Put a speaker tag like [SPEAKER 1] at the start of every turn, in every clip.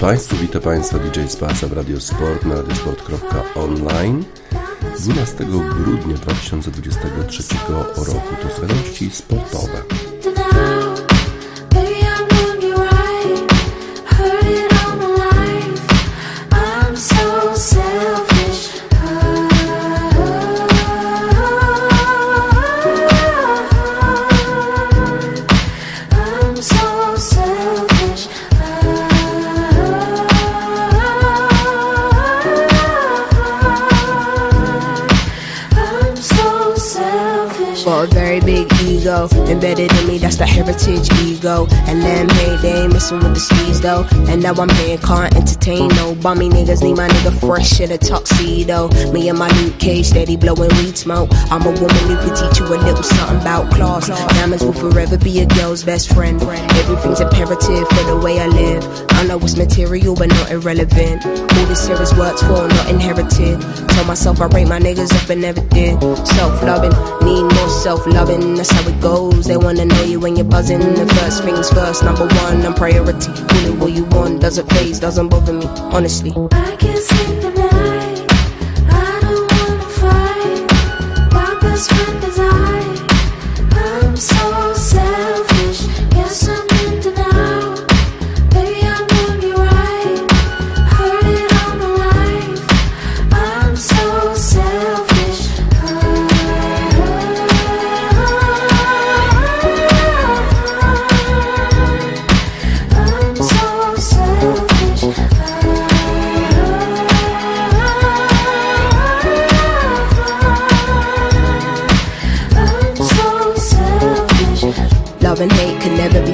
[SPEAKER 1] Państwu, witam Państwa DJ Spaca w Radio Sport na radiosport.online 12 grudnia 2023 roku to wiadomości sportowe.
[SPEAKER 2] Ego. And hey, they ain't messing with the steez though. And now I'm here, can't entertain no bummy niggas. Need my nigga fresh in a tuxedo. Me and my Luke Cage steady blowing weed smoke. I'm a woman who can teach you a little something about class. Diamonds will forever be a girl's best friend. Everything's imperative for the way I live. I know it's material but not irrelevant. All this here is worked for, not inherited. Told myself I rate my niggas up and never did. Self loving, need more self loving. That's how it goes. They wanna know you when you're buzzing. The first things first, number one, I'm priority. It what you want, doesn't phase, doesn't bother me, honestly.
[SPEAKER 3] I can't sleep at night. I don't wanna fight. My best friend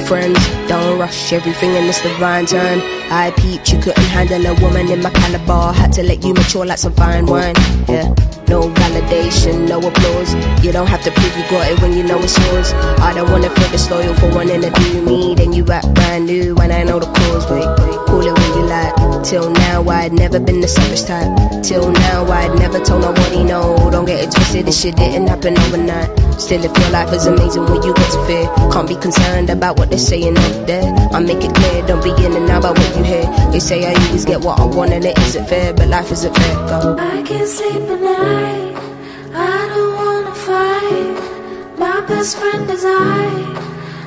[SPEAKER 2] friends. Rush everything in this divine turn. I peeped, you couldn't handle a woman in my caliber. Had to let you mature like some fine wine. Yeah, no validation, no applause. You don't have to prove you got it when you know it's yours. I don't wanna feel disloyal for wanting to do me. Then you act brand new when I know the cause. Wait, call it when you like. Till now, I'd never been the selfish type. Till now, I'd never told nobody no. Don't get it twisted, this shit didn't happen overnight. Still, if your life is amazing when you get to fear, can't be concerned about what they're saying up there. I make it clear, don't be in and out about what you hear. They say I always get what I want and it isn't fair, but life isn't fair. Go.
[SPEAKER 3] I can't sleep at night. I don't wanna fight. My best friend is I.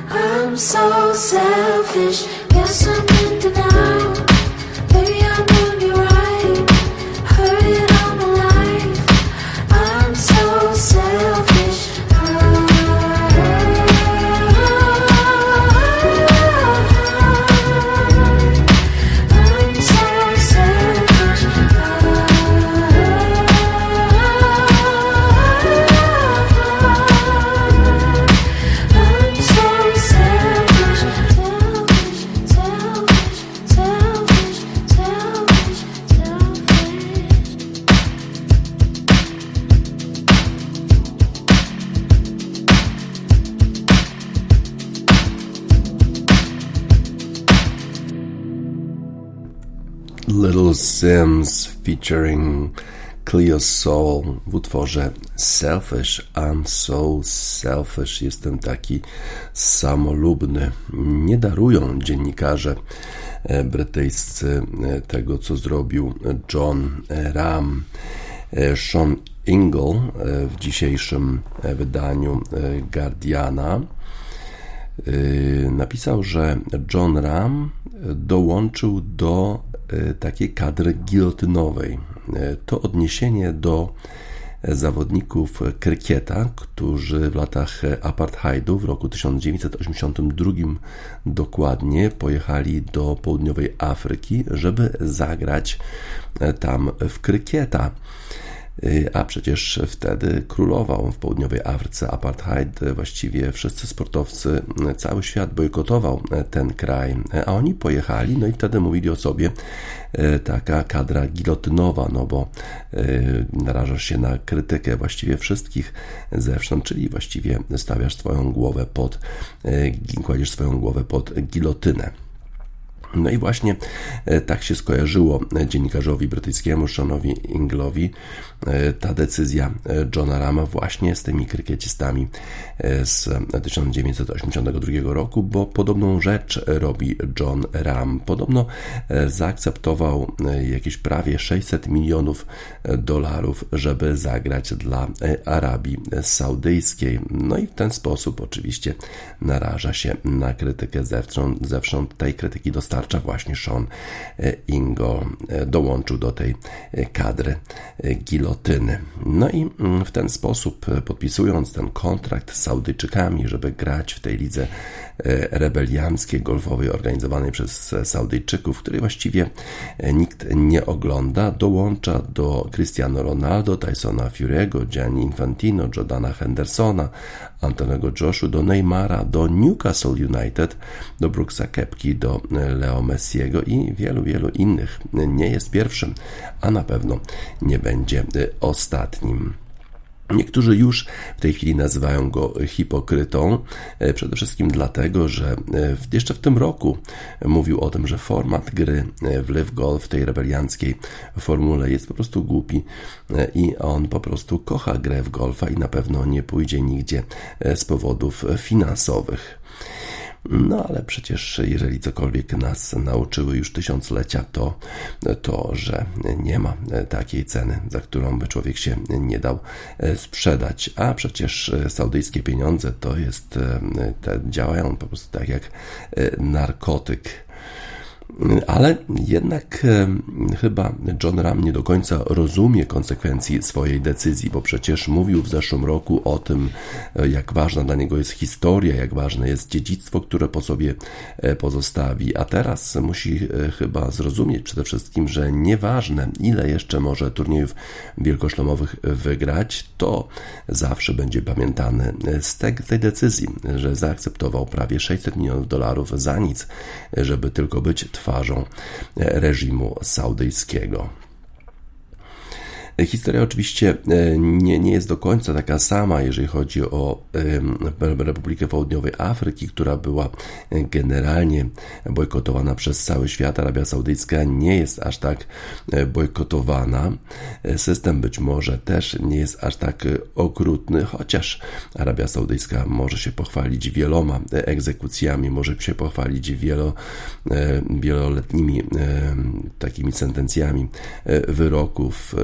[SPEAKER 3] I'm so selfish. guess I'm in denial.
[SPEAKER 1] Sims featuring Cleo Soul w utworze Selfish, I'm so selfish, jestem taki samolubny. Nie darują dziennikarze e, brytyjscy e, tego, co zrobił John Ram. E, Sean Ingle w dzisiejszym wydaniu Guardiana napisał, że John Ram dołączył do yy, takiej kadry gilotynowej. Yy, To odniesienie do zawodników krykieta, którzy w latach apartheidu w roku 1982 dokładnie pojechali do południowej Afryki, żeby zagrać tam w krykieta. Y, A przecież wtedy królował w południowej Afryce apartheid. Właściwie wszyscy sportowcy, cały świat bojkotował ten kraj, a oni pojechali, no i wtedy mówili o sobie y, taka kadra gilotynowa, no bo y, narażasz się na krytykę właściwie wszystkich zewsząd, czyli właściwie stawiasz swoją głowę pod, kładziesz swoją głowę pod gilotynę. No i właśnie tak się skojarzyło dziennikarzowi brytyjskiemu Seanowi Inglowi ta decyzja e, Johna Rama właśnie z tymi krykiecistami z 1982 roku, bo podobną rzecz robi John Ram. Podobno zaakceptował jakieś prawie 600 milionów dolarów, żeby zagrać dla Arabii Saudyjskiej. No i w ten sposób oczywiście naraża się na krytykę zewsząd. zewsząd tej krytyki dostarcza właśnie Sean e, Ingo. E, dołączył do tej e, kadry gilotyny. No i mm, w ten sposób, podpisując ten kontrakt z Saudyjczykami, żeby grać w tej lidze rebelianckiej, golfowej, organizowanej przez Saudyjczyków, której właściwie nikt nie ogląda, dołącza do Cristiano Ronaldo, Tysona Fury'ego, Gianni Infantino, Jordana Hendersona, Antonego Joshu, do Neymara, do Newcastle United, do Brooksa Kepki, do Leo Messiego i wielu, wielu innych. Nie jest pierwszym, a na pewno nie będzie ostatnim. Niektórzy już w tej chwili nazywają go hipokrytą, e, przede wszystkim dlatego, że e, jeszcze w tym roku mówił o tym, że format gry e, w Live Golf, tej rebelianckiej formule jest po prostu głupi i on po prostu kocha grę w golfa i na pewno nie pójdzie nigdzie z powodów finansowych. No ale przecież jeżeli cokolwiek nas nauczyły już tysiąclecia, to to, że nie ma takiej ceny, za którą by człowiek się nie dał sprzedać. A przecież saudyjskie pieniądze to jest, te działają po prostu tak jak narkotyk ale jednak chyba John Ram nie do końca rozumie konsekwencji swojej decyzji, bo przecież mówił w zeszłym roku o tym, e, jak ważna dla niego jest historia, jak ważne jest dziedzictwo, które po sobie e, pozostawi, a teraz musi e, chyba zrozumieć przede wszystkim, że nieważne ile jeszcze może turniejów wielkoszlemowych wygrać, to zawsze będzie pamiętany z tej decyzji, że zaakceptował prawie 600 milionów dolarów za nic, żeby tylko być twarzą reżimu saudyjskiego. Historia oczywiście e, nie, nie jest do końca taka sama, jeżeli chodzi o Republikę Południowej Afryki, która była generalnie bojkotowana przez cały świat. Arabia Saudyjska nie jest aż tak e, bojkotowana. E, system być może też nie jest aż tak okrutny, chociaż Arabia Saudyjska może się pochwalić wieloma egzekucjami, może się pochwalić wielo, wieloletnimi takimi sentencjami wyroków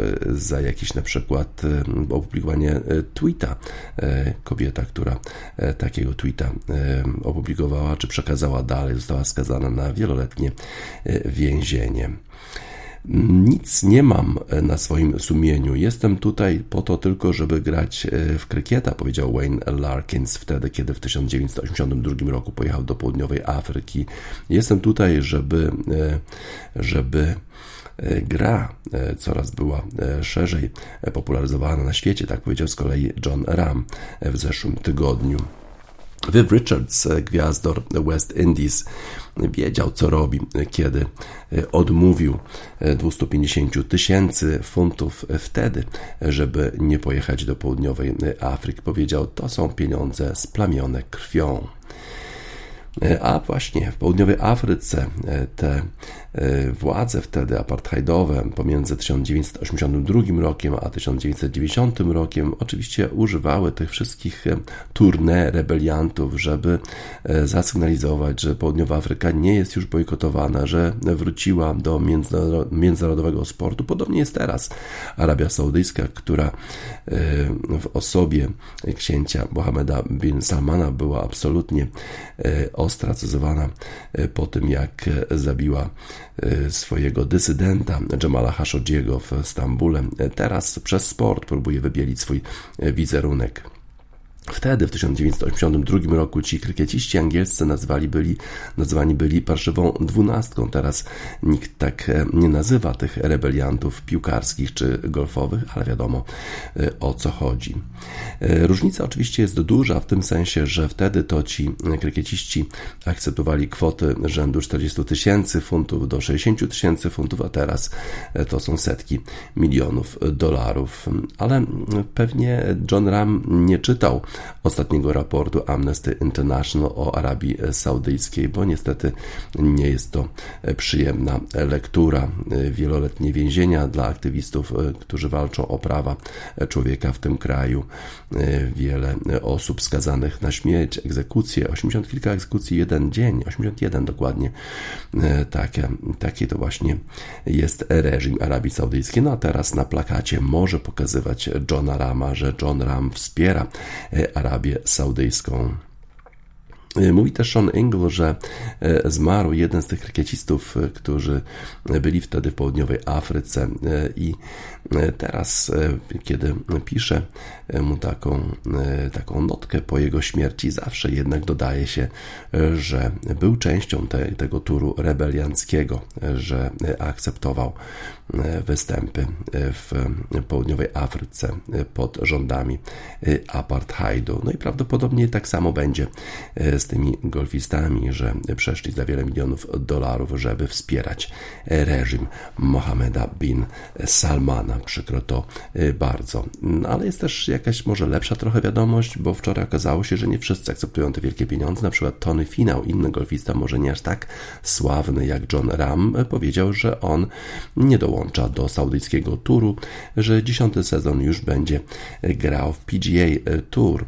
[SPEAKER 1] za jakiś na przykład e, opublikowanie e, tweeta. E, kobieta, która takiego tweeta opublikowała czy przekazała dalej, została skazana na wieloletnie więzienie. Nic nie mam na swoim sumieniu. Jestem tutaj po to tylko, żeby grać w krykieta, powiedział Wayne Larkins wtedy, kiedy w 1982 roku pojechał do południowej Afryki. Jestem tutaj, żeby, żeby gra e, coraz była e, szerzej popularyzowana na świecie, tak powiedział z kolei John Ram w zeszłym tygodniu. Viv Richards, gwiazdor West Indies, wiedział co robi, kiedy odmówił 250 tysięcy funtów wtedy, żeby nie pojechać do południowej Afryki. Powiedział, to są pieniądze splamione krwią. A właśnie w południowej Afryce te E, władze wtedy apartheidowe pomiędzy 1982 rokiem a 1990 rokiem oczywiście używały tych wszystkich e, tournée rebeliantów, żeby e, zasygnalizować, że Południowa Afryka nie jest już bojkotowana, że wróciła do międzynarodowego sportu. Podobnie jest teraz Arabia Saudyjska, która w osobie księcia Mohameda bin Salmana była absolutnie ostracyzowana po tym, jak zabiła Y, swojego dysydenta Jamala Khashoggiego w Stambule. Teraz przez sport próbuje wybielić swój wizerunek. Wtedy, w 1982 roku, ci krykieciści angielscy nazwali byli, nazwani byli parszywą dwunastką. Teraz nikt tak e, nie nazywa tych rebeliantów piłkarskich czy golfowych, ale wiadomo e, o co chodzi. E, różnica oczywiście jest duża w tym sensie, że wtedy to ci krykieciści akceptowali kwoty rzędu 40 tysięcy funtów do 60 tysięcy funtów, a teraz to są setki milionów dolarów. Ale pewnie John Ram nie czytał ostatniego raportu Amnesty International o Arabii Saudyjskiej, bo niestety nie jest to przyjemna lektura. Wieloletnie więzienia dla aktywistów, którzy walczą o prawa człowieka w tym kraju. Wiele osób skazanych na śmierć, egzekucje, 80 kilka egzekucji jeden dzień, 81 dokładnie. Takie, takie to właśnie jest reżim Arabii Saudyjskiej. No a teraz na plakacie może pokazywać Johna Rama, że John Ram wspiera Arabię Saudyjską. E, mówi też Sean Ingle, że e, zmarł jeden z tych rakiecistów, e, którzy byli wtedy w południowej Afryce i teraz, kiedy pisze mu taką, taką notkę po jego śmierci, zawsze jednak dodaje się, że był częścią te, tego turu rebelianckiego, że akceptował występy w południowej Afryce pod rządami apartheidu. No i prawdopodobnie tak samo będzie z tymi golfistami, że przeszli za wiele milionów dolarów, żeby wspierać reżim Mohameda bin Salmana. Przykro to bardzo. No, ale jest też jakaś może lepsza trochę wiadomość, bo wczoraj okazało się, że nie wszyscy akceptują te wielkie pieniądze. Na przykład Tony Finał, inny golfista, może nie aż tak sławny jak John Ram, powiedział, że on nie dołącza do saudyjskiego turu, że dziesiąty sezon już będzie grał w PGA Tour.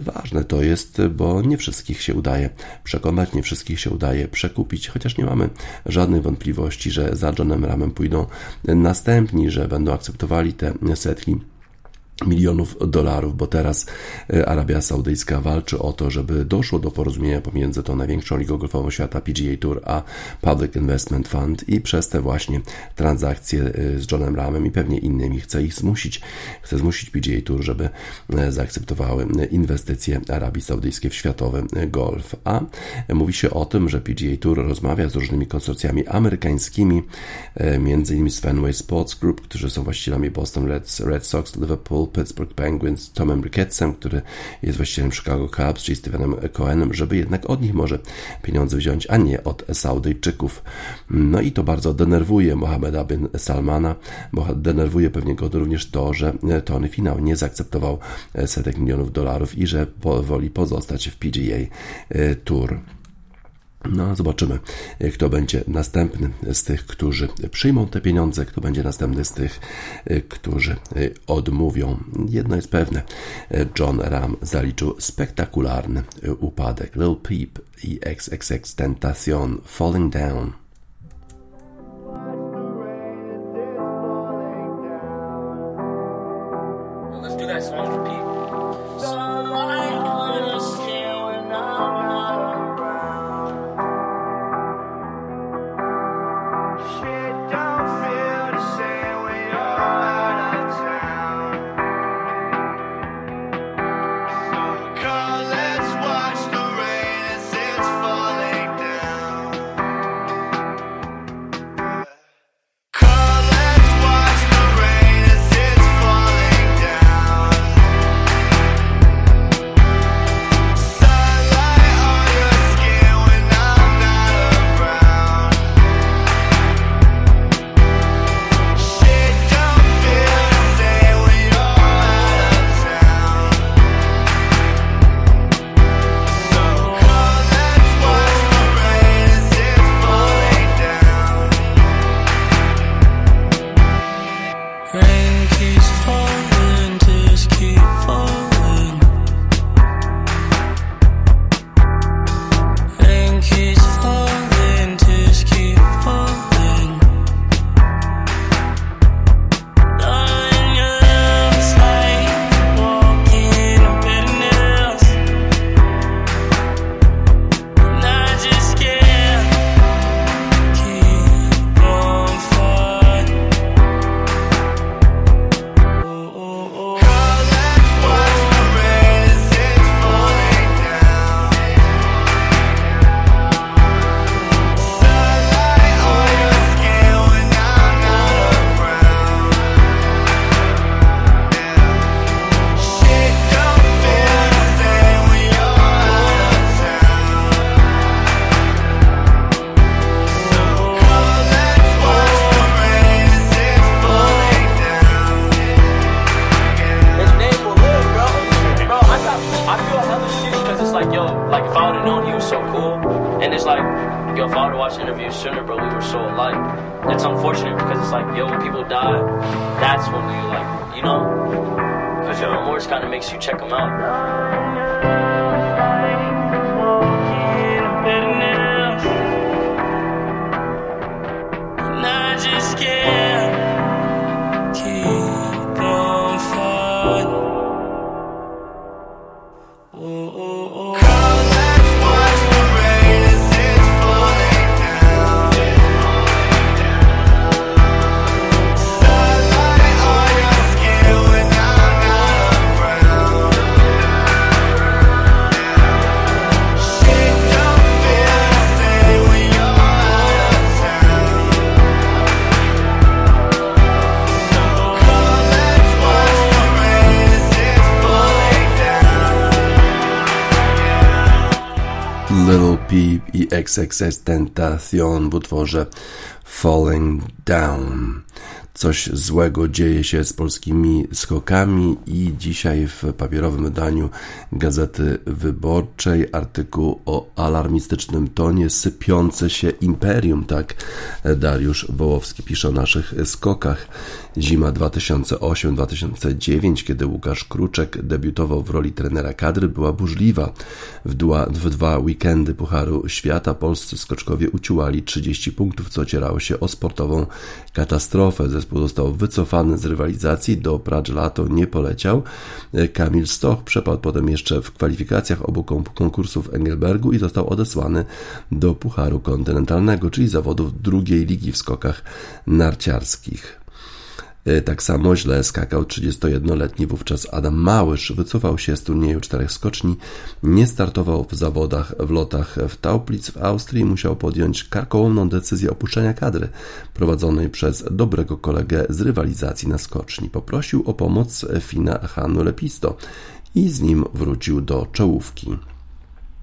[SPEAKER 1] Ważne to jest, bo nie wszystkich się udaje przekonać, nie wszystkich się udaje przekupić, chociaż nie mamy żadnych wątpliwości, że za Johnem Ramem pójdą następni, że będą akceptowali te setki milionów dolarów, bo teraz e, Arabia Saudyjska walczy o to, żeby doszło do porozumienia pomiędzy tą największą ligą golfową świata PGA Tour a Public Investment Fund i przez te właśnie transakcje e, z Johnem Ramem i pewnie innymi chce ich zmusić, chce zmusić PGA Tour, żeby e, zaakceptowały inwestycje Arabii Saudyjskiej w światowy golf. A mówi się o tym, że PGA Tour rozmawia z różnymi konsorcjami amerykańskimi, między innymi z Fenway Sports Group, którzy są właścicielami Boston Red, Red Sox, Liverpool Pittsburgh Penguins, Tomem Rickettsem, który jest właścicielem Chicago Cubs, czyli Stevenem Cohenem, żeby jednak od nich może pieniądze wziąć, a nie od Saudyjczyków. No i to bardzo denerwuje Mohameda bin Salmana, bo denerwuje pewnie go również to, że Tony Finał nie zaakceptował setek milionów dolarów i że woli pozostać w PGA Tour. No, zobaczymy, kto będzie następny z tych, którzy przyjmą te pieniądze, kto będzie następny z tych, którzy odmówią. Jedno jest pewne, John Ram zaliczył spektakularny upadek. Lil Peep i XXX Tentacion Falling Down. XXS Tentacion w utworze Falling Down. Coś złego dzieje się z polskimi skokami i dzisiaj w papierowym wydaniu Gazety Wyborczej artykuł o alarmistycznym tonie sypiące się imperium, tak Dariusz Wołowski pisze o naszych skokach. Zima 2008-2009, kiedy Łukasz Kruczek debiutował w roli trenera kadry, była burzliwa. W dwa, w dwa weekendy Pucharu Świata polscy skoczkowie uciułali 30 punktów, co ocierało się o sportową katastrofę. Zespół został wycofany z rywalizacji, do Pradżlato nie poleciał. Kamil Stoch przepadł potem jeszcze w kwalifikacjach obu kon- konkursów w Engelbergu i został odesłany do Pucharu Kontynentalnego, czyli zawodów drugiej ligi w skokach narciarskich. E, Tak samo źle skakał 31-letni wówczas Adam Małysz. Wycofał się z turnieju czterech skoczni, nie startował w zawodach w lotach w Tauplitz w Austrii i musiał podjąć karkołomną decyzję opuszczenia kadry prowadzonej przez dobrego kolegę z rywalizacji na skoczni. Poprosił o pomoc Fina Hanu Lepisto i z nim wrócił do czołówki.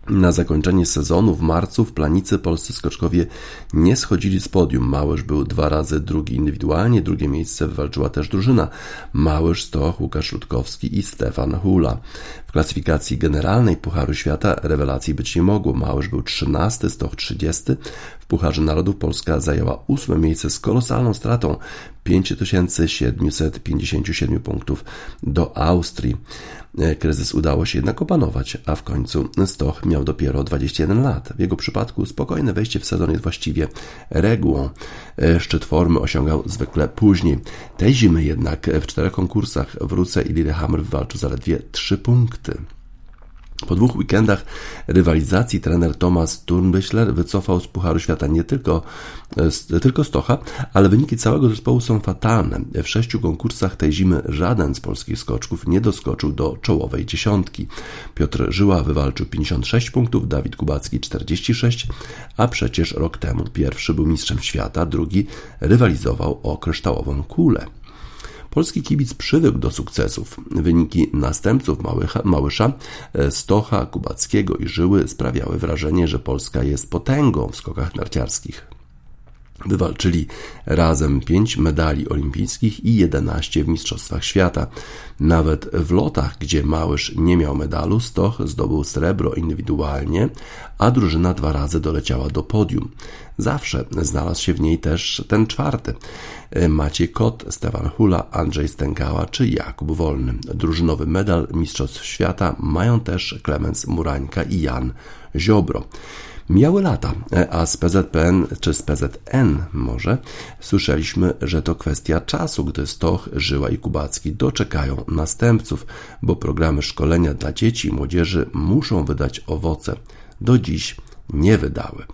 [SPEAKER 1] Na zakończenie sezonu w marcu w planicy polscy skoczkowie nie schodzili z podium. Małysz był dwa razy drugi indywidualnie, drugie miejsce wywalczyła też drużyna. Małysz, Stoch, Łukasz Rutkowski i Stefan Hula. W klasyfikacji generalnej Pucharu Świata rewelacji być nie mogło. Małysz był 13, Stoch 30. W Pucharze Narodów Polska zajęła ósme miejsce z kolosalną stratą 5757 punktów do Austrii. E, Kryzys udało się jednak opanować, a w końcu Stoch miał dopiero 21 lat. W jego przypadku spokojne wejście w sezon jest właściwie regułą. E, Szczyt formy osiągał zwykle później. Tej zimy jednak w czterech konkursach w Ruce i Lillehammer wywalczył zaledwie 3 punkty. Po dwóch weekendach rywalizacji trener Thomas Turnbüchler wycofał z Pucharu Świata nie tylko, e, tylko Stocha, ale wyniki całego zespołu są fatalne. W sześciu konkursach tej zimy żaden z polskich skoczków nie doskoczył do czołowej dziesiątki. Piotr Żyła wywalczył 56 punktów, Dawid Kubacki 46, a przecież rok temu pierwszy był mistrzem świata, drugi rywalizował o kryształową kulę. Polski kibic przywykł do sukcesów. Wyniki następców Małysza, e, Stocha, Kubackiego i Żyły sprawiały wrażenie, że Polska jest potęgą w skokach narciarskich. Wywalczyli razem 5 medali olimpijskich i 11 w Mistrzostwach Świata. Nawet w lotach, gdzie Małysz nie miał medalu, Stoch zdobył srebro indywidualnie, a drużyna dwa razy doleciała do podium. Zawsze znalazł się w niej też ten czwarty. Maciej Kot, Stefan Hula, Andrzej Stękała czy Jakub Wolny. Drużynowy medal Mistrzostw Świata mają też Klemens Murańka i Jan Ziobro. Mijały lata, a z PZPN czy z PZN może słyszeliśmy, że to kwestia czasu, gdy Stoch, Żyła i Kubacki doczekają następców, bo programy szkolenia dla dzieci i młodzieży muszą wydać owoce. Do dziś nie wydały.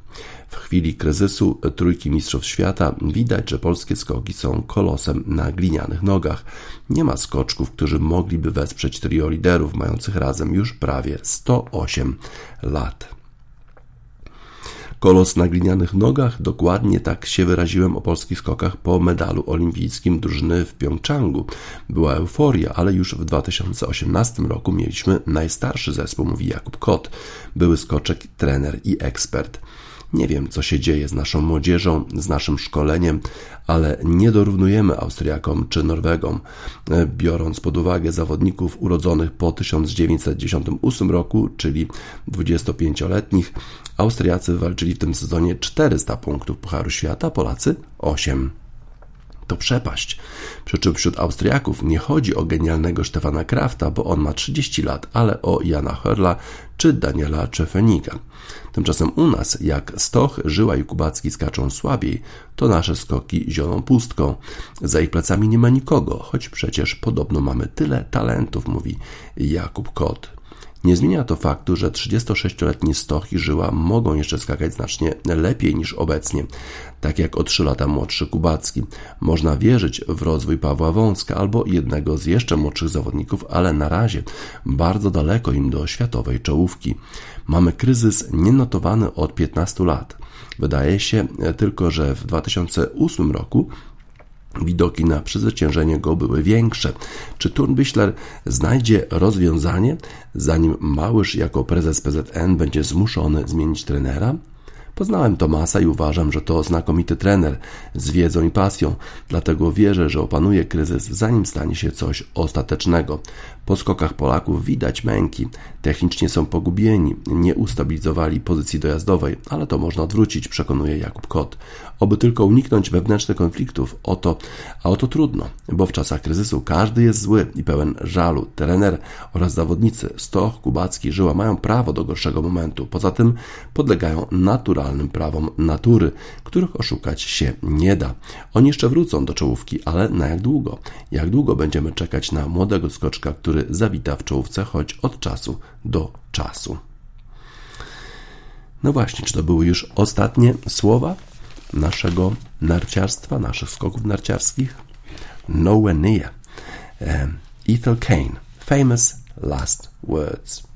[SPEAKER 1] W chwili kryzysu trójki Mistrzostw Świata widać, że polskie skoki są kolosem na glinianych nogach. Nie ma skoczków, którzy mogliby wesprzeć trio liderów mających razem już prawie 108 lat. Kolos na glinianych nogach, dokładnie tak się wyraziłem o polskich skokach po medalu olimpijskim drużyny w Pjongczangu. Była euforia, ale już w 2018 roku mieliśmy najstarszy zespół, mówi Jakub Kot, były skoczek, trener i ekspert. Nie wiem, co się dzieje z naszą młodzieżą, z naszym szkoleniem, ale nie dorównujemy Austriakom czy Norwegom, e, biorąc pod uwagę zawodników urodzonych po 1998 roku, czyli 25-letnich. Austriacy walczyli w tym sezonie 400 punktów Pucharu Świata, Polacy 8 to przepaść. Przy czym wśród Austriaków nie chodzi o genialnego Stefana Krafta, bo on ma 30 lat, ale o Jana Hörla czy Daniela Czefeniga. Tymczasem u nas, jak Stoch, Żyła i Kubacki skaczą słabiej, to nasze skoki zioną pustką. Za ich plecami nie ma nikogo, choć przecież podobno mamy tyle talentów, mówi Jakub Kot. Nie zmienia to faktu, że 36-letni Stoch Żyła mogą jeszcze skakać znacznie lepiej niż obecnie, tak jak o 3 lata młodszy Kubacki. Można wierzyć w rozwój Pawła Wąska albo jednego z jeszcze młodszych zawodników, ale na razie bardzo daleko im do światowej czołówki. Mamy kryzys nienotowany od 15 lat. Wydaje się tylko, że w 2008 roku widoki na przezwyciężenie go były większe. Czy Turnbichler znajdzie rozwiązanie, zanim Małysz jako prezes PZN będzie zmuszony zmienić trenera? Poznałem Tomasa i uważam, że to znakomity trener z wiedzą i pasją, dlatego wierzę, że opanuje kryzys, zanim stanie się coś ostatecznego. Po skokach Polaków widać męki, technicznie są pogubieni, nie ustabilizowali pozycji dojazdowej, ale to można odwrócić, przekonuje Jakub Kot. Oby tylko uniknąć wewnętrznych konfliktów, oto, a oto trudno, bo w czasach kryzysu każdy jest zły i pełen żalu. Trener oraz zawodnicy Stoch, Kubacki, Żyła mają prawo do gorszego momentu. Poza tym podlegają naturalnym prawom natury, których oszukać się nie da. Oni jeszcze wrócą do czołówki, ale na jak długo? Jak długo będziemy czekać na młodego skoczka, który zawita w czołówce, choć od czasu do czasu? No właśnie, czy to były już ostatnie słowa naszego narciarstwa, naszych skoków narciarskich? Nowhere near. Ethel Kane, famous last words.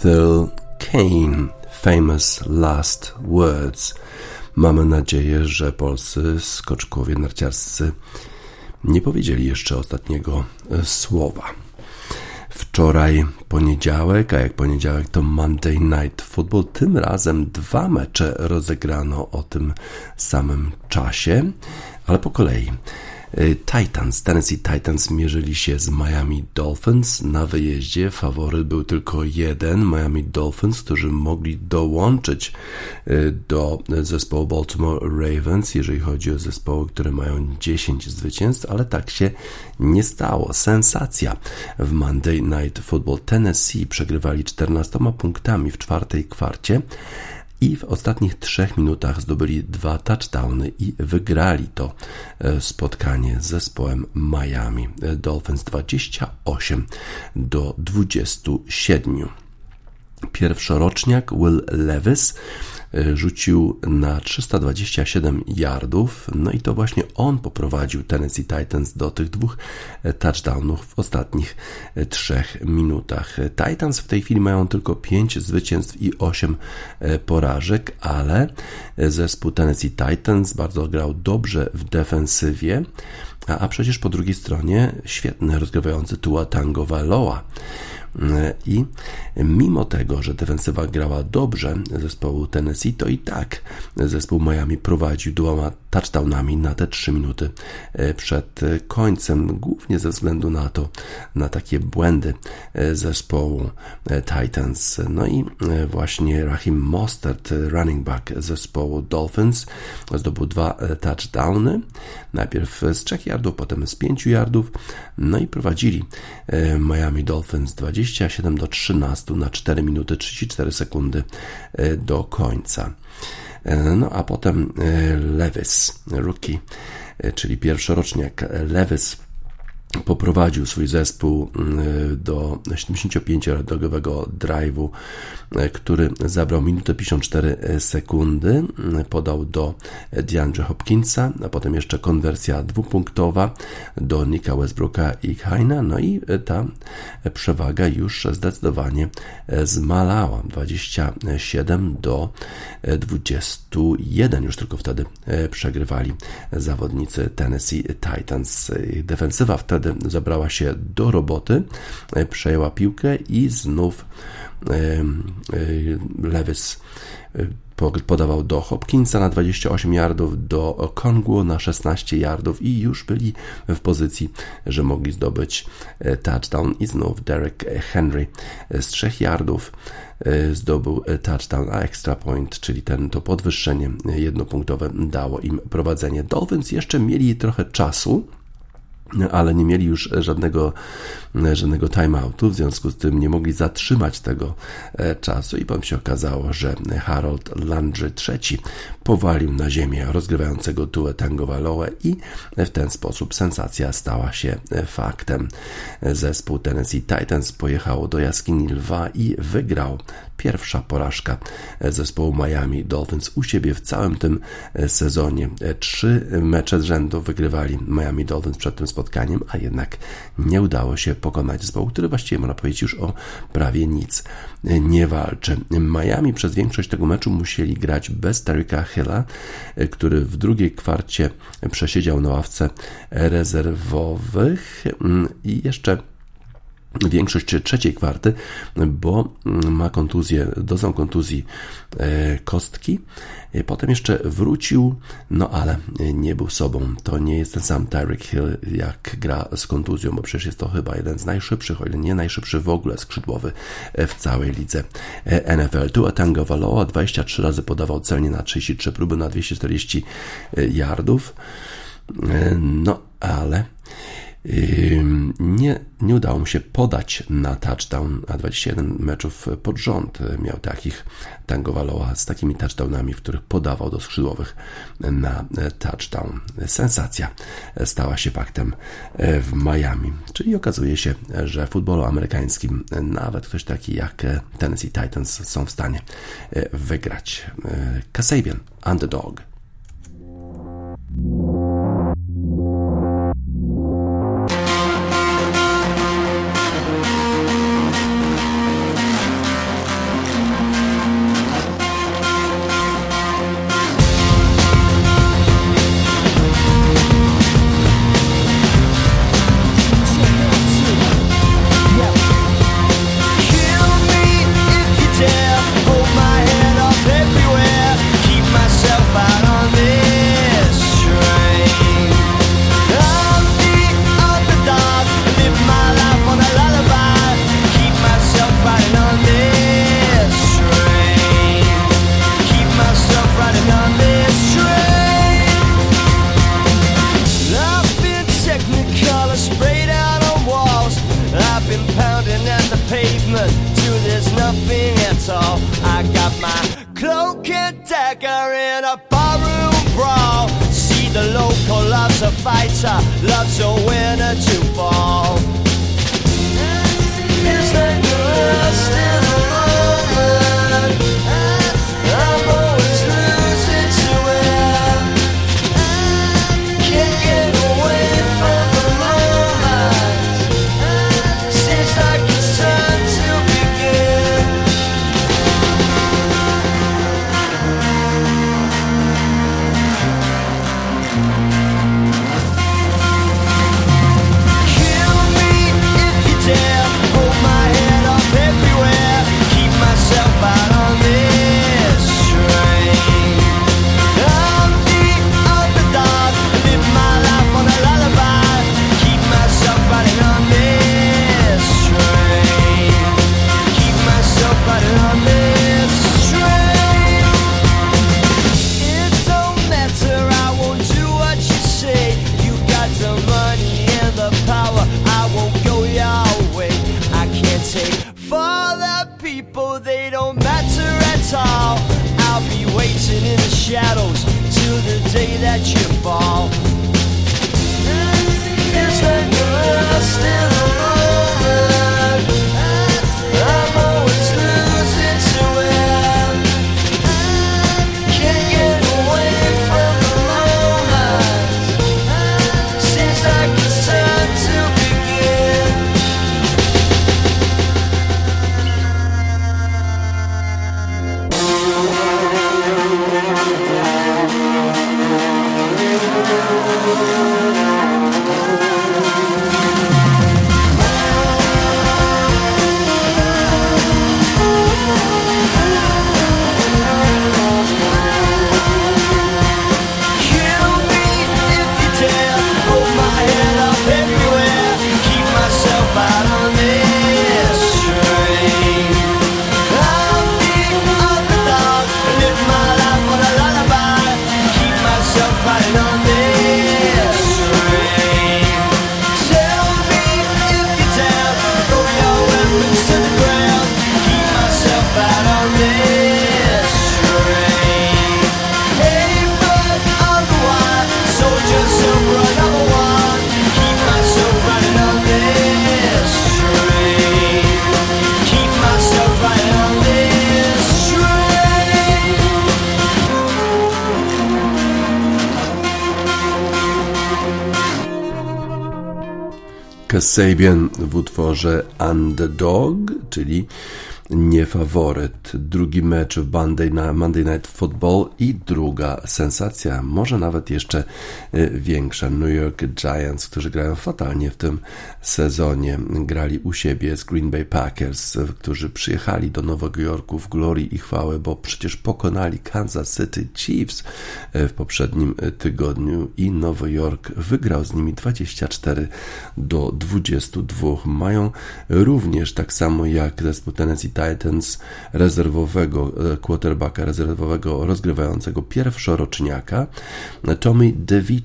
[SPEAKER 1] Ethel Kane, Famous Last Words. Mamy nadzieję, że polscy skoczkowie narciarscy nie powiedzieli jeszcze ostatniego e, słowa. Wczoraj poniedziałek, a jak poniedziałek to Monday Night Football. Tym razem dwa mecze rozegrano o tym samym czasie, ale po kolei. Y, Titans, Tennessee Titans mierzyli się z Miami Dolphins. Na wyjeździe faworyt był tylko jeden, Miami Dolphins, którzy mogli dołączyć y, do zespołu Baltimore Ravens, jeżeli chodzi o zespoły, które mają 10 zwycięstw, ale tak się nie stało. Sensacja w Monday Night Football. Tennessee przegrywali 14 punktami w czwartej kwarcie i w ostatnich trzech minutach zdobyli dwa touchdowny i wygrali to e, spotkanie z zespołem Miami Dolphins 28 do 27. Pierwszoroczniak Will Levis E, rzucił na 327 yardów, no i to właśnie on poprowadził Tennessee Titans do tych dwóch e, touchdownów w ostatnich e, trzech minutach. Titans w tej chwili mają tylko 5 zwycięstw i 8 porażek, ale zespół Tennessee Titans bardzo grał dobrze w defensywie, a, przecież po drugiej stronie świetny rozgrywający Tua Tango Valoa. I mimo tego, że defensywa grała dobrze zespołu Tennessee, to i tak zespół Miami prowadził dwoma touchdownami na te 3 minuty e, przed końcem, głównie ze względu na to, na takie błędy e, zespołu e, Titans. No i właśnie Rahim Mostert, running back zespołu Dolphins, zdobył dwa touchdowny, najpierw z 3 yardów, potem z 5 yardów, no i prowadzili Miami Dolphins 27 do 13 na 4 minuty 34 sekundy do końca. E, no a potem e, Levis, rookie, e, czyli pierwszoroczniak Levis poprowadził swój zespół mm, do 75-yardowego drive'u, e, który zabrał minutę 54 sekundy, podał do DeAndre Hopkinsa, a potem jeszcze konwersja dwupunktowa do Nika Westbrooka i Haina, no i ta przewaga już zdecydowanie zmalała, 27 do 21, już tylko wtedy przegrywali zawodnicy Tennessee Titans. Defensywa wtedy wtedy zabrała się do roboty, e, przejęła piłkę i znów e, e, Lewis podawał do Hopkinsa na 28 yardów, do Kongu na 16 yardów i już byli w pozycji, że mogli zdobyć touchdown i znów Derek Henry z 3 yardów zdobył touchdown, a extra point, czyli ten, to podwyższenie jednopunktowe dało im prowadzenie. Dolphins jeszcze mieli trochę czasu, ale nie mieli już żadnego, żadnego timeoutu, w związku z tym nie mogli zatrzymać tego e, czasu i potem się okazało, że Harold Landry III powalił na ziemię rozgrywającego Tue Tango Valoe i w ten sposób sensacja stała się faktem. Zespół Tennessee Titans pojechał do jaskini lwa i wygrał pierwsza porażka zespołu Miami Dolphins u siebie w całym tym sezonie. Trzy mecze z rzędu wygrywali Miami Dolphins przed tym spotkaniem, a jednak nie udało się pokonać zespołu, który właściwie można powiedzieć już o prawie nic nie walczy. Miami przez większość tego meczu musieli grać bez Tarika Hilla, który w drugiej kwarcie przesiedział na ławce rezerwowych i jeszcze większość trzeciej kwarty, bo ma kontuzję, dozą kontuzji e, kostki. E, potem jeszcze wrócił, no ale nie był sobą. To nie jest ten sam Tyreek Hill, jak gra z kontuzją, bo przecież jest to chyba jeden z najszybszych, o ile nie najszybszy w ogóle skrzydłowy e, w całej lidze NFL. Tu Tango Valoa 23 razy podawał celnie na 33 próby na 240 yardów. No ale nie, nie udało mu się podać na touchdown, a 21 meczów pod rząd miał takich Tango Valoa z takimi touchdownami, w których podawał do skrzydłowych na touchdown. Sensacja stała się faktem w Miami, czyli okazuje się, że w futbolu amerykańskim nawet ktoś taki jak Tennessee Titans są w stanie wygrać. Kasabian, underdog.
[SPEAKER 4] The local loves a fighter, loves a winner to fall. Feels like you're lost
[SPEAKER 1] Kasabian w utworze Underdog, czyli niefaworyt. Drugi mecz w Monday, na Monday Night Football i druga sensacja, może nawet jeszcze większa. New York Giants, którzy grają fatalnie w tym sezonie, grali u siebie z Green Bay Packers, y, którzy przyjechali do Nowego Jorku w glorii i chwałę, bo przecież pokonali Kansas City Chiefs y, w poprzednim y, tygodniu i Nowy Jork wygrał z nimi 24 do 22. Mają również tak samo jak zespół Tennessee Titans rezerwowego quarterbacka, rezerwowego rozgrywającego pierwszoroczniaka. Tommy DeVito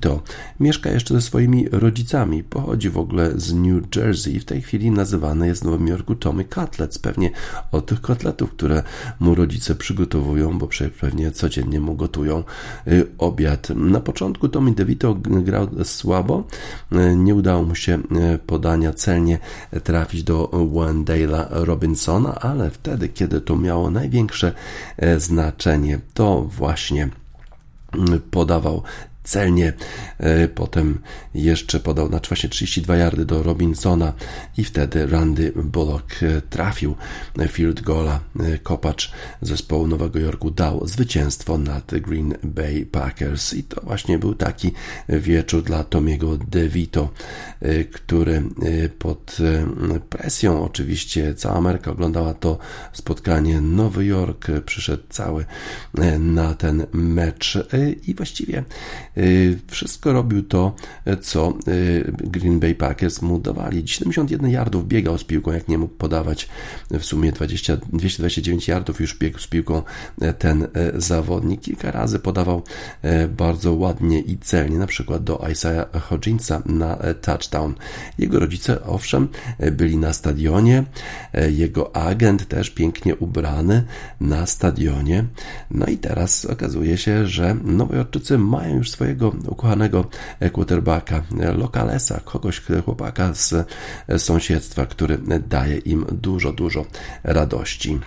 [SPEAKER 1] mieszka jeszcze ze swoimi rodzicami. Pochodzi w ogóle z New Jersey i w tej chwili nazywany jest w Nowym Jorku Tommy Cutlets. Pewnie od tych kotletów, które mu rodzice przygotowują, bo pewnie codziennie mu gotują y, obiad. Na początku Tommy DeVito grał słabo. Y, Nie udało mu się y, podania celnie trafić do Wendale'a Robinsona, ale wtedy, kiedy to miało największe e, znaczenie, to właśnie podawał celnie. E, Potem jeszcze podał na właśnie 32 yardy do Robinsona i wtedy Randy Bullock e, trafił field goala. E, Kopacz zespołu Nowego Jorku dał zwycięstwo nad Green Bay Packers i to właśnie był taki wieczór dla Tomiego DeVito, który pod presją oczywiście cała Ameryka oglądała to spotkanie. Nowy Jork przyszedł cały na ten mecz i właściwie wszystko robił to, co y, Green Bay Packers mu dawali. 71 yardów biegał z piłką, jak nie mógł podawać w sumie 20, 229 yardów już biegł z piłką ten zawodnik. Kilka razy podawał bardzo ładnie i celnie, na przykład do Isaiah Hodginsa na touchdown. Jego rodzice, owszem, byli na stadionie, jego agent też pięknie ubrany na stadionie. No i teraz okazuje się, że Nowojorczycy mają już swojego ukochanego quarterbacka, lokalesa, kogoś, chłopaka z sąsiedztwa, który daje im dużo, dużo radości.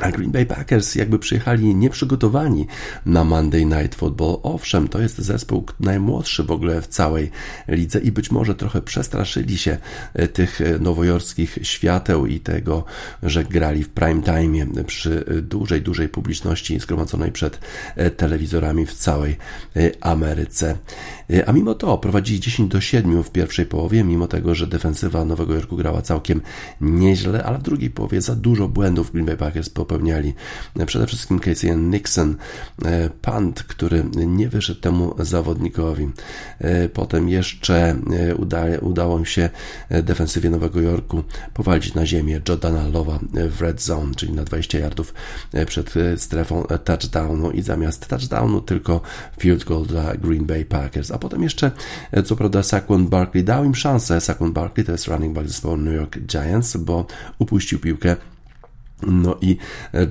[SPEAKER 1] A Green Bay Packers jakby przyjechali nieprzygotowani na Monday Night Football. Owszem, to jest zespół najmłodszy w ogóle w całej lidze i być może trochę przestraszyli się e, tych e, nowojorskich świateł i tego, że grali w prime time przy e, dużej, dużej publiczności zgromadzonej przed telewizorami w całej Ameryce. A mimo to prowadzili 10 do 7 w pierwszej połowie, mimo tego, że defensywa Nowego Jorku grała całkiem nieźle, ale w drugiej połowie za dużo błędów Green Bay Packers popełniali. Przede wszystkim Casey Nixon, e, punt, który nie wyszedł temu zawodnikowi. E, potem jeszcze e, uda, udało im się defensywie Nowego Jorku powalić na ziemię Jordana Lowa w red zone, czyli na 20 yardów przed strefą touchdownu i zamiast touchdownu tylko field goal dla Green Bay Packers. A potem jeszcze, co prawda, Saquon Barkley dał im szansę. Saquon Barkley to jest running back zespołu New York Giants, bo upuścił piłkę no i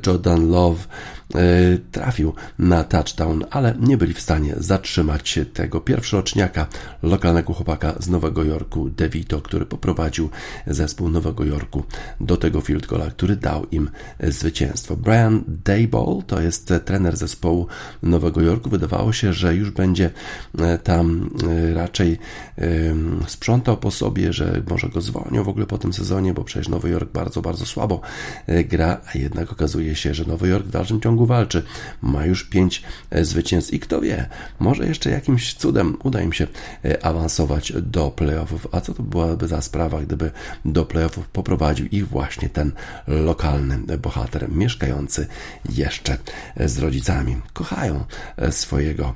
[SPEAKER 1] Jordan Love E, trafił na touchdown, ale nie byli w stanie zatrzymać tego pierwszoroczniaka, lokalnego chłopaka z Nowego Jorku, DeVito, który poprowadził zespół Nowego Jorku do tego field goala, który dał im zwycięstwo. Brian Dayball to jest trener zespołu Nowego Jorku. Wydawało się, że już będzie e, tam e, raczej sprzątał po sobie, że może go zwolnią w ogóle po tym sezonie, bo przecież Nowy Jork bardzo, bardzo słabo gra, a jednak okazuje się, że Nowy Jork w dalszym ciągu walczy. Ma już pięć e, zwycięstw i kto wie, może jeszcze jakimś cudem uda im się e, awansować do playoffów. A co to byłaby za sprawa, gdyby do playoffów poprowadził ich właśnie ten lokalny bohater, mieszkający jeszcze e, z rodzicami. Kochają swojego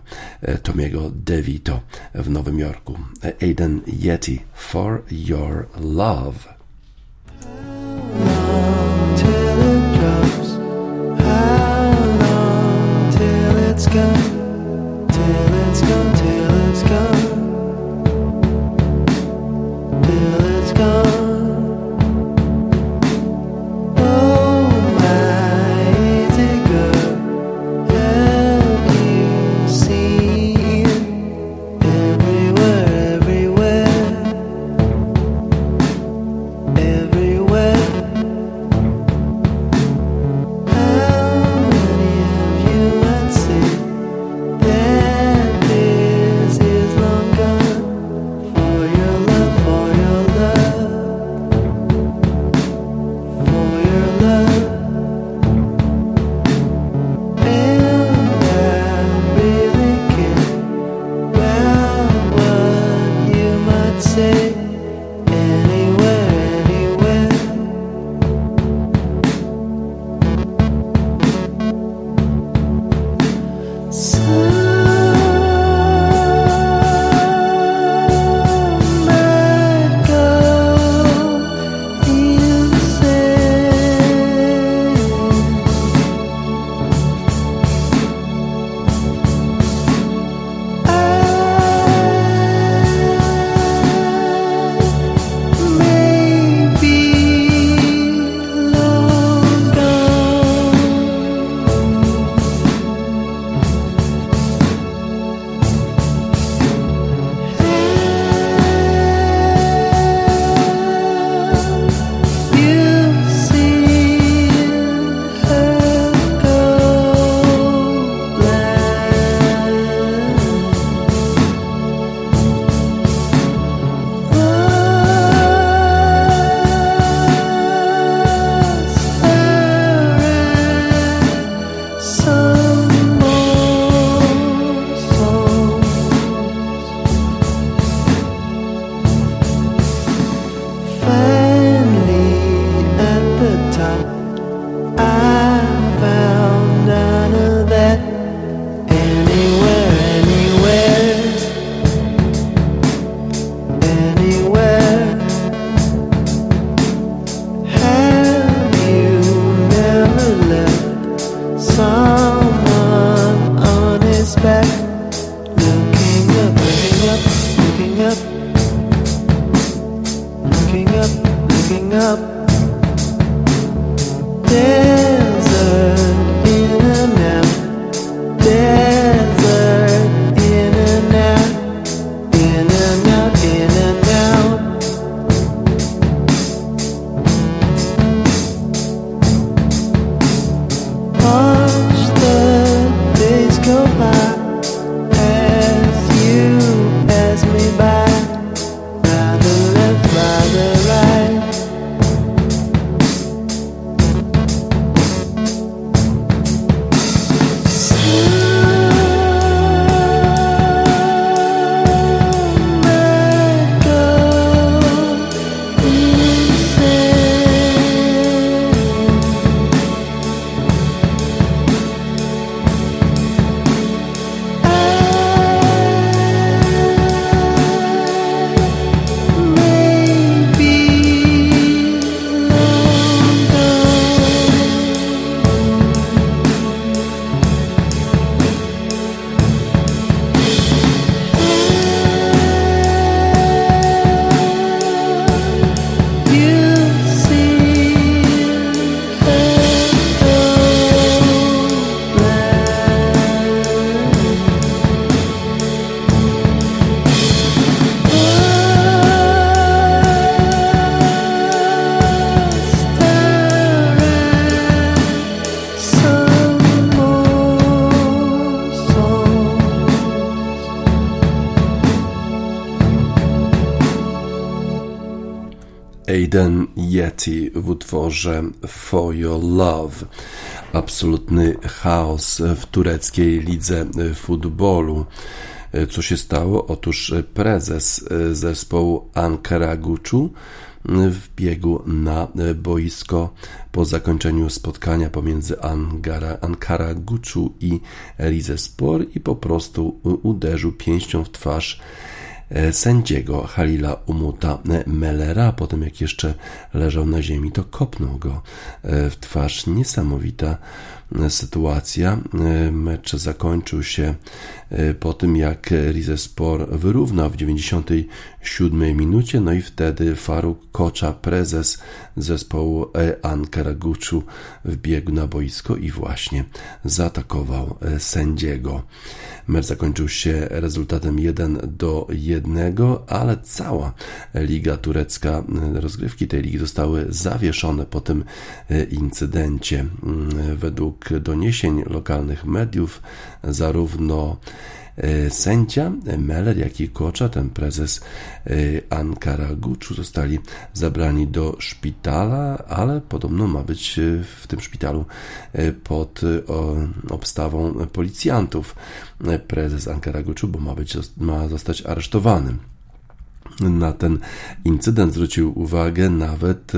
[SPEAKER 1] Tomiego DeVito w Nowym Jorku. Aiden Yeti, For Your Love.
[SPEAKER 4] sky
[SPEAKER 1] Aiden Yeti w utworze For Your Love. Absolutny chaos w tureckiej lidze futbolu. Co się stało? Otóż prezes zespołu Ankara Guczu wbiegł na boisko po zakończeniu spotkania pomiędzy Angara, Ankara Guczu i Rizespor i po prostu uderzył pięścią w twarz sędziego Halila Umuta Mellera. Potem, jak jeszcze leżał na ziemi, to kopnął go e, w twarz. Niesamowita e, sytuacja. Mecz zakończył się po tym, jak Rizespor wyrównał w 97 minucie, no i wtedy Faruk Kocza, prezes zespołu Ankara Guczu, wbiegł na boisko i właśnie zaatakował sędziego. Mecz zakończył się rezultatem 1 do 1, ale cała liga turecka, rozgrywki tej ligi zostały zawieszone po tym e, incydencie. Mm, według doniesień lokalnych mediów, zarówno E, sędzia Meller, jak i Kocza, ten prezes e, Ankara Guczu zostali zabrani do szpitala, ale podobno ma być e, w tym szpitalu pod obstawą policjantów prezes Ankara Guczu, bo ma, być, ma zostać aresztowany. Na ten incydent zwrócił uwagę nawet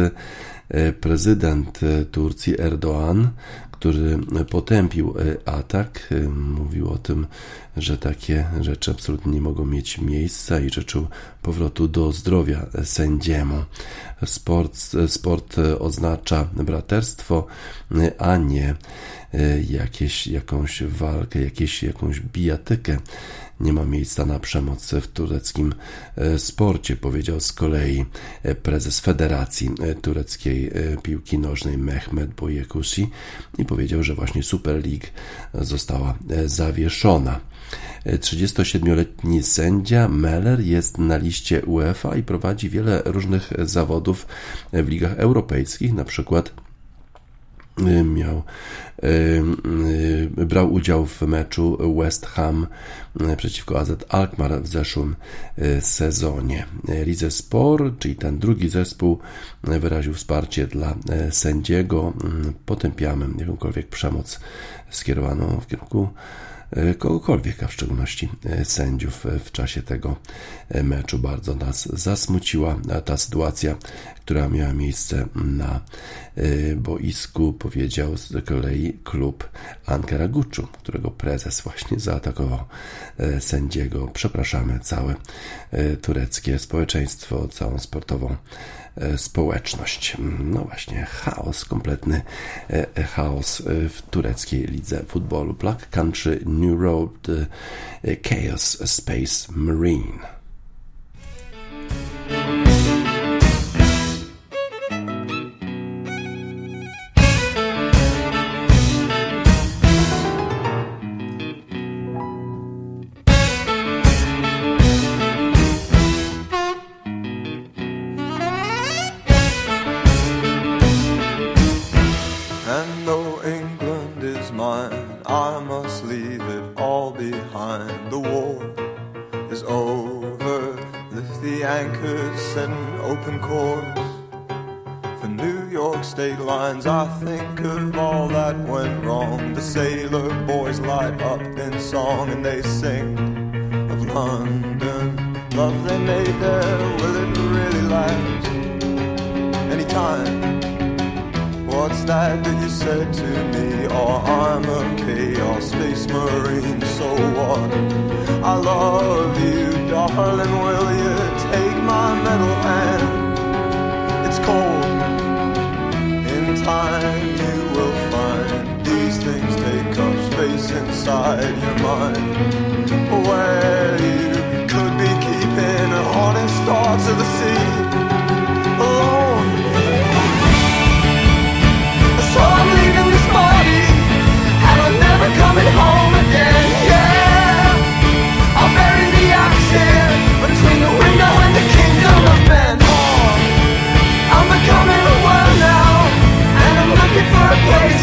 [SPEAKER 1] prezydent Turcji Erdoğan, który potępił e, atak. E, mówił o tym, że takie rzeczy absolutnie nie mogą mieć miejsca i życzył powrotu do zdrowia sędziemu. Sport, sport oznacza braterstwo, a nie e, jakieś, jakąś walkę, jakieś, jakąś bijatykę. Nie ma miejsca na przemoc w tureckim e, sporcie, powiedział z kolei e, prezes Federacji e, Tureckiej Piłki Nożnej Mehmet Boyekusi i powiedział, że właśnie Super League została zawieszona. 37-letni sędzia Meller jest na liście UEFA i prowadzi wiele różnych zawodów w ligach europejskich, na przykład miał brał udział w meczu West Ham przeciwko AZ Alkmaar w zeszłym sezonie. Rizespor, czyli ten drugi zespół, wyraził wsparcie dla sędziego. Potępiamy jakąkolwiek przemoc skierowaną w kierunku kogokolwiek, a w szczególności e, sędziów e, w czasie tego meczu. Bardzo nas zasmuciła ta sytuacja, która miała miejsce na boisku, powiedział z kolei klub Ankara Guczu, którego prezes właśnie zaatakował sędziego. Przepraszamy całe tureckie społeczeństwo, całą sportową E, społeczność. No właśnie, chaos, kompletny e, chaos e, w tureckiej lidze futbolu. Black Country New Road Chaos Space Marine. wrong. The sailor boys light up in song and they sing of London. Love they made there, will it really last? Anytime. What's that that you said to me? Or oh, I'm a chaos space marine, so what? I love you, darling. Will you take my metal hand? It's cold in time space inside your mind where you could be keeping haunting thoughts of the sea oh. alone. So I'm leaving this body, and I'm never coming home again. Yeah, I'll bury the action between the window and the kingdom of men. Oh, I'm becoming a world now, and I'm looking for a place.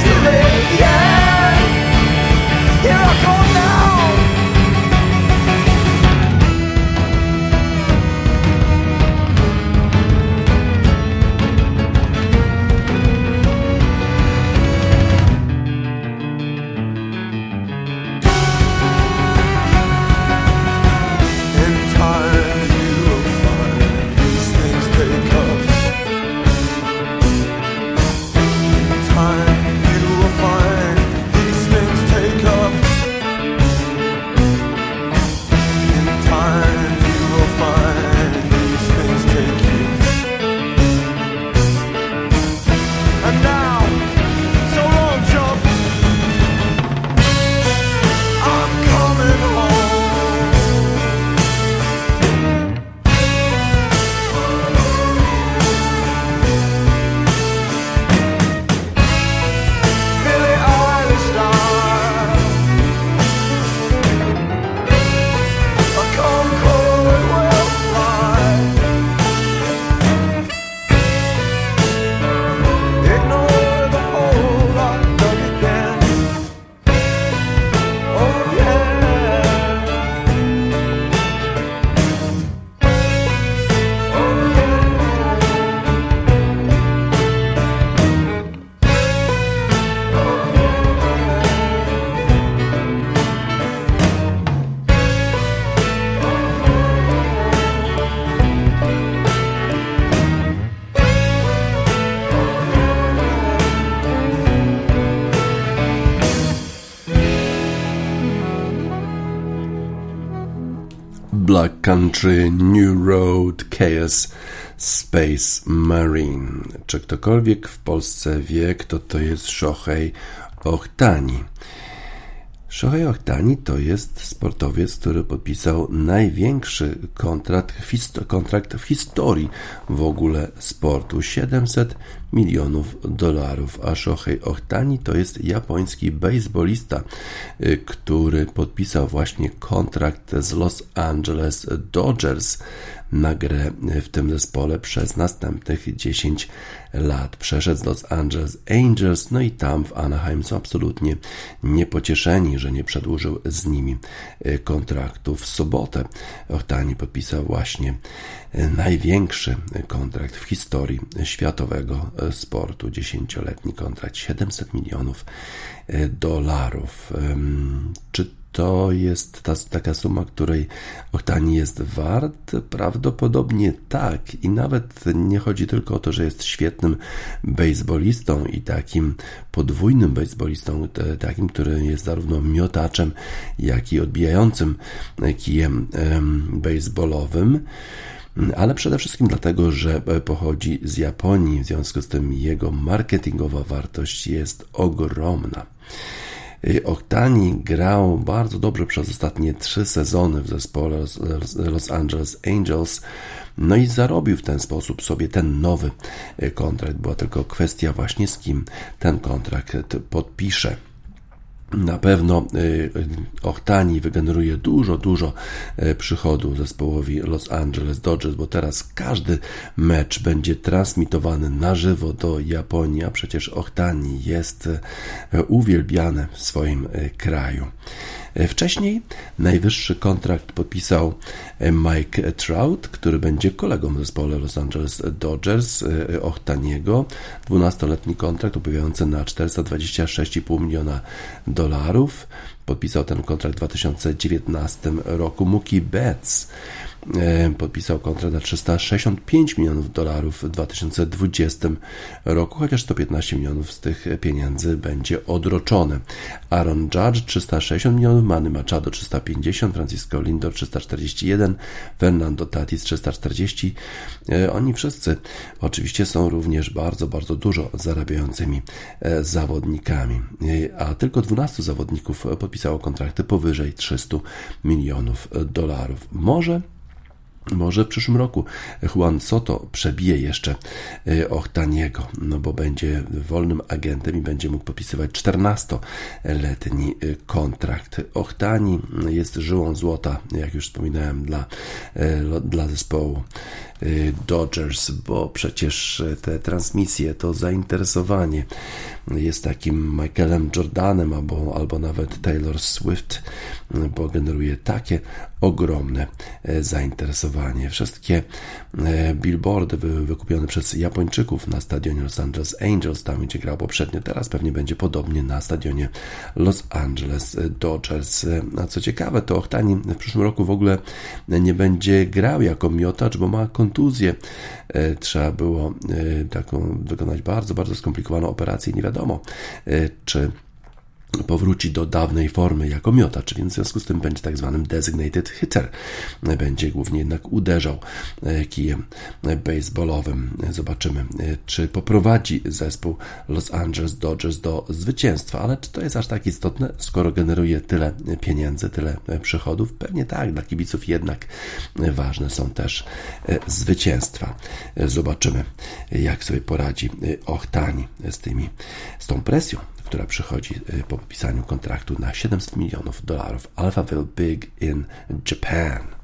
[SPEAKER 1] Country, New Road, Chaos, Space Marine. Czy ktokolwiek w Polsce wie, kto to jest Shohei Ohtani? Shohei Ohtani to jest sportowiec, który podpisał największy kontrakt, kontrakt w historii w ogóle sportu 700 milionów dolarów. A Shohei Ohtani to jest japoński baseballista, y, który podpisał właśnie kontrakt z Los Angeles Dodgers na grę w tym zespole przez następnych 10 lat. Przeszedł z Los Angeles Angels, no i tam w Anaheim są absolutnie niepocieszeni, że nie przedłużył z nimi y, kontraktu. W sobotę Ohtani podpisał właśnie y, największy kontrakt w historii światowego y, sportu. Dziesięcioletni kontrakt 700 milionów dolarów. Czy to jest ta, taka suma, której Ohtani jest wart? Prawdopodobnie tak. I nawet nie chodzi tylko o to, że jest świetnym baseballistą i takim podwójnym baseballistą, takim, który jest zarówno miotaczem, jak i odbijającym kijem baseballowym ale przede wszystkim dlatego, że pochodzi z Japonii, w związku z tym jego marketingowa wartość jest ogromna. Ohtani grał bardzo dobrze przez ostatnie trzy sezony w zespole Los Angeles Angels. No i zarobił w ten sposób sobie ten nowy kontrakt. Była tylko kwestia właśnie z kim ten kontrakt podpisze. Na pewno y, Ohtani wygeneruje dużo, dużo y, przychodu zespołowi Los Angeles Dodgers, bo teraz każdy mecz będzie transmitowany na żywo do Japonii, a przecież Ohtani jest y, uwielbiany w swoim kraju. Wcześniej najwyższy kontrakt podpisał Mike Trout, który będzie kolegą w zespole Los Angeles Dodgers Ohtaniego. 12-letni kontrakt uprawiający na 426,5 miliona dolarów. Podpisał ten kontrakt w 2019 roku. Mookie Betts E, podpisał kontrakt na 365 milionów dolarów w 2020 roku, chociaż 115 milionów z tych pieniędzy będzie odroczone. Aaron Judge 360 milionów, Manny Machado 350, Francisco Lindor 341, Fernando Tatis 340. E, oni wszyscy oczywiście są również bardzo, bardzo dużo zarabiającymi e, zawodnikami, a tylko 12 zawodników podpisało kontrakty powyżej 300 milionów dolarów. Może może w przyszłym roku Juan Soto przebije jeszcze y, Ochtaniego, no bo będzie wolnym agentem i będzie mógł podpisywać 14-letni y, kontrakt. Ochtani jest żyłą złota, jak już wspominałem, dla, y, dla zespołu Dodgers, bo przecież te transmisje, to zainteresowanie jest takim Michaelem Jordanem albo, albo nawet Taylor Swift, bo generuje takie ogromne e, zainteresowanie. Wszystkie e, billboardy wykupione przez Japończyków na stadionie Los Angeles Angels, tam gdzie grał poprzednio, teraz pewnie będzie podobnie na stadionie Los Angeles Dodgers. A co ciekawe, to Ohtani w przyszłym roku w ogóle nie będzie grał jako miotacz, bo ma kontuzję. E, trzeba było taką wykonać bardzo, bardzo skomplikowaną operację. Nie wiadomo, czy powróci do dawnej formy jako miotacz, więc w związku z tym będzie tak zwanym designated hitter. Będzie głównie jednak uderzał e, kijem baseballowym. Zobaczymy, e, czy poprowadzi zespół Los Angeles Dodgers do zwycięstwa, ale czy to jest aż tak istotne, skoro generuje tyle pieniędzy, tyle przychodów? Pewnie tak, dla kibiców jednak ważne są też e, zwycięstwa. Zobaczymy, jak sobie poradzi Ochtani z tymi, z tą presją, która przychodzi y, po podpisaniu kontraktu na 700 milionów dolarów. Alphaville Big in Japan.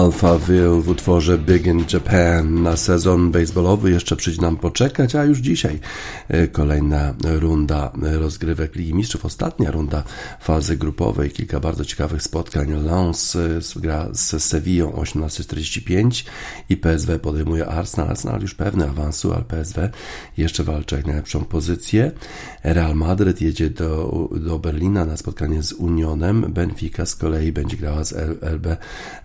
[SPEAKER 1] Alphaville w utworze Big in Japan. Na sezon baseballowy jeszcze przyjdzie nam poczekać, a już dzisiaj kolejna runda rozgrywek Ligi Mistrzów, ostatnia runda fazy grupowej. Kilka bardzo ciekawych spotkań. Lens e, gra z Sevillą 18.45 i PSW podejmuje Arsenal. Arsenal już pewny awansu, ale PSW jeszcze walczy jak najlepszą pozycję. Real Madrid jedzie do, do Berlina na spotkanie z Unionem. Benfica z kolei będzie grała z LB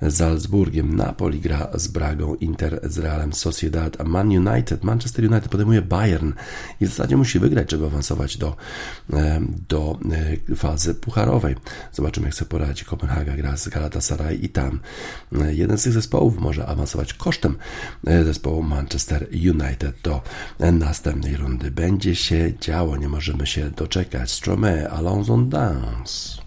[SPEAKER 1] Salzburgiem. Napoli gra z Bragą, Inter z Realem Sociedad, a Man United, Manchester United podejmuje Bayern i w zasadzie musi wygrać, żeby awansować do, e, do e, fazy pucharowej. Zobaczymy, jak sobie poradzi. Kopenhaga gra z Galatasaray i tam e, jeden z tych zespołów może awansować kosztem zespołu Manchester United do następnej rundy. Będzie się działo, nie możemy się doczekać. Stromae, Allons on Dance.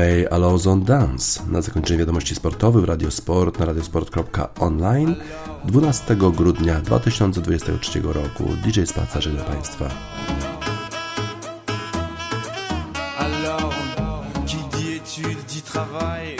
[SPEAKER 1] Stromae Allows on Dance. Na zakończenie wiadomości sportowych w Radiosport na radiosport.online 12 grudnia 2023 roku. DJ Spaca żegna Państwa.
[SPEAKER 5] Alors, qui dit études dit travail,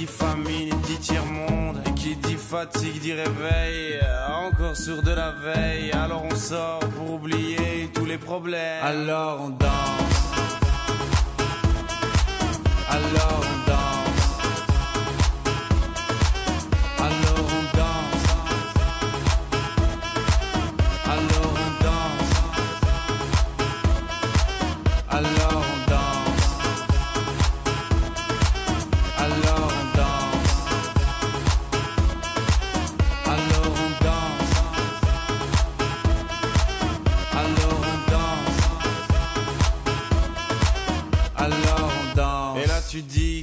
[SPEAKER 5] dit famine dit tiers-monde, et qui dit fatigue dit réveil, euh, encore sur de la veille, alors on sort pour oublier tous les problèmes, alors on danse. Alors on danse.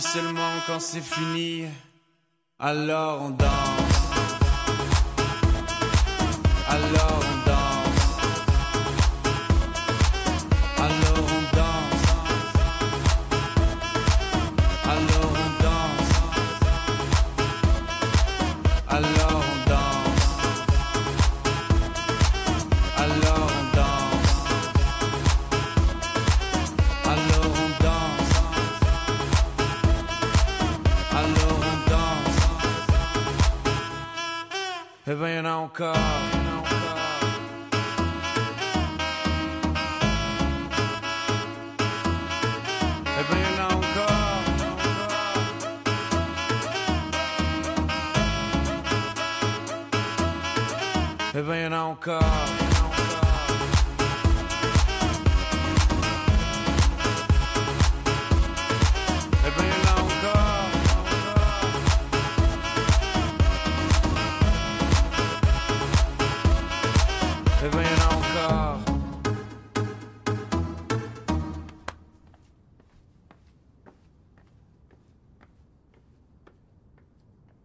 [SPEAKER 5] Seulement quand c'est fini, alors on danse. Alors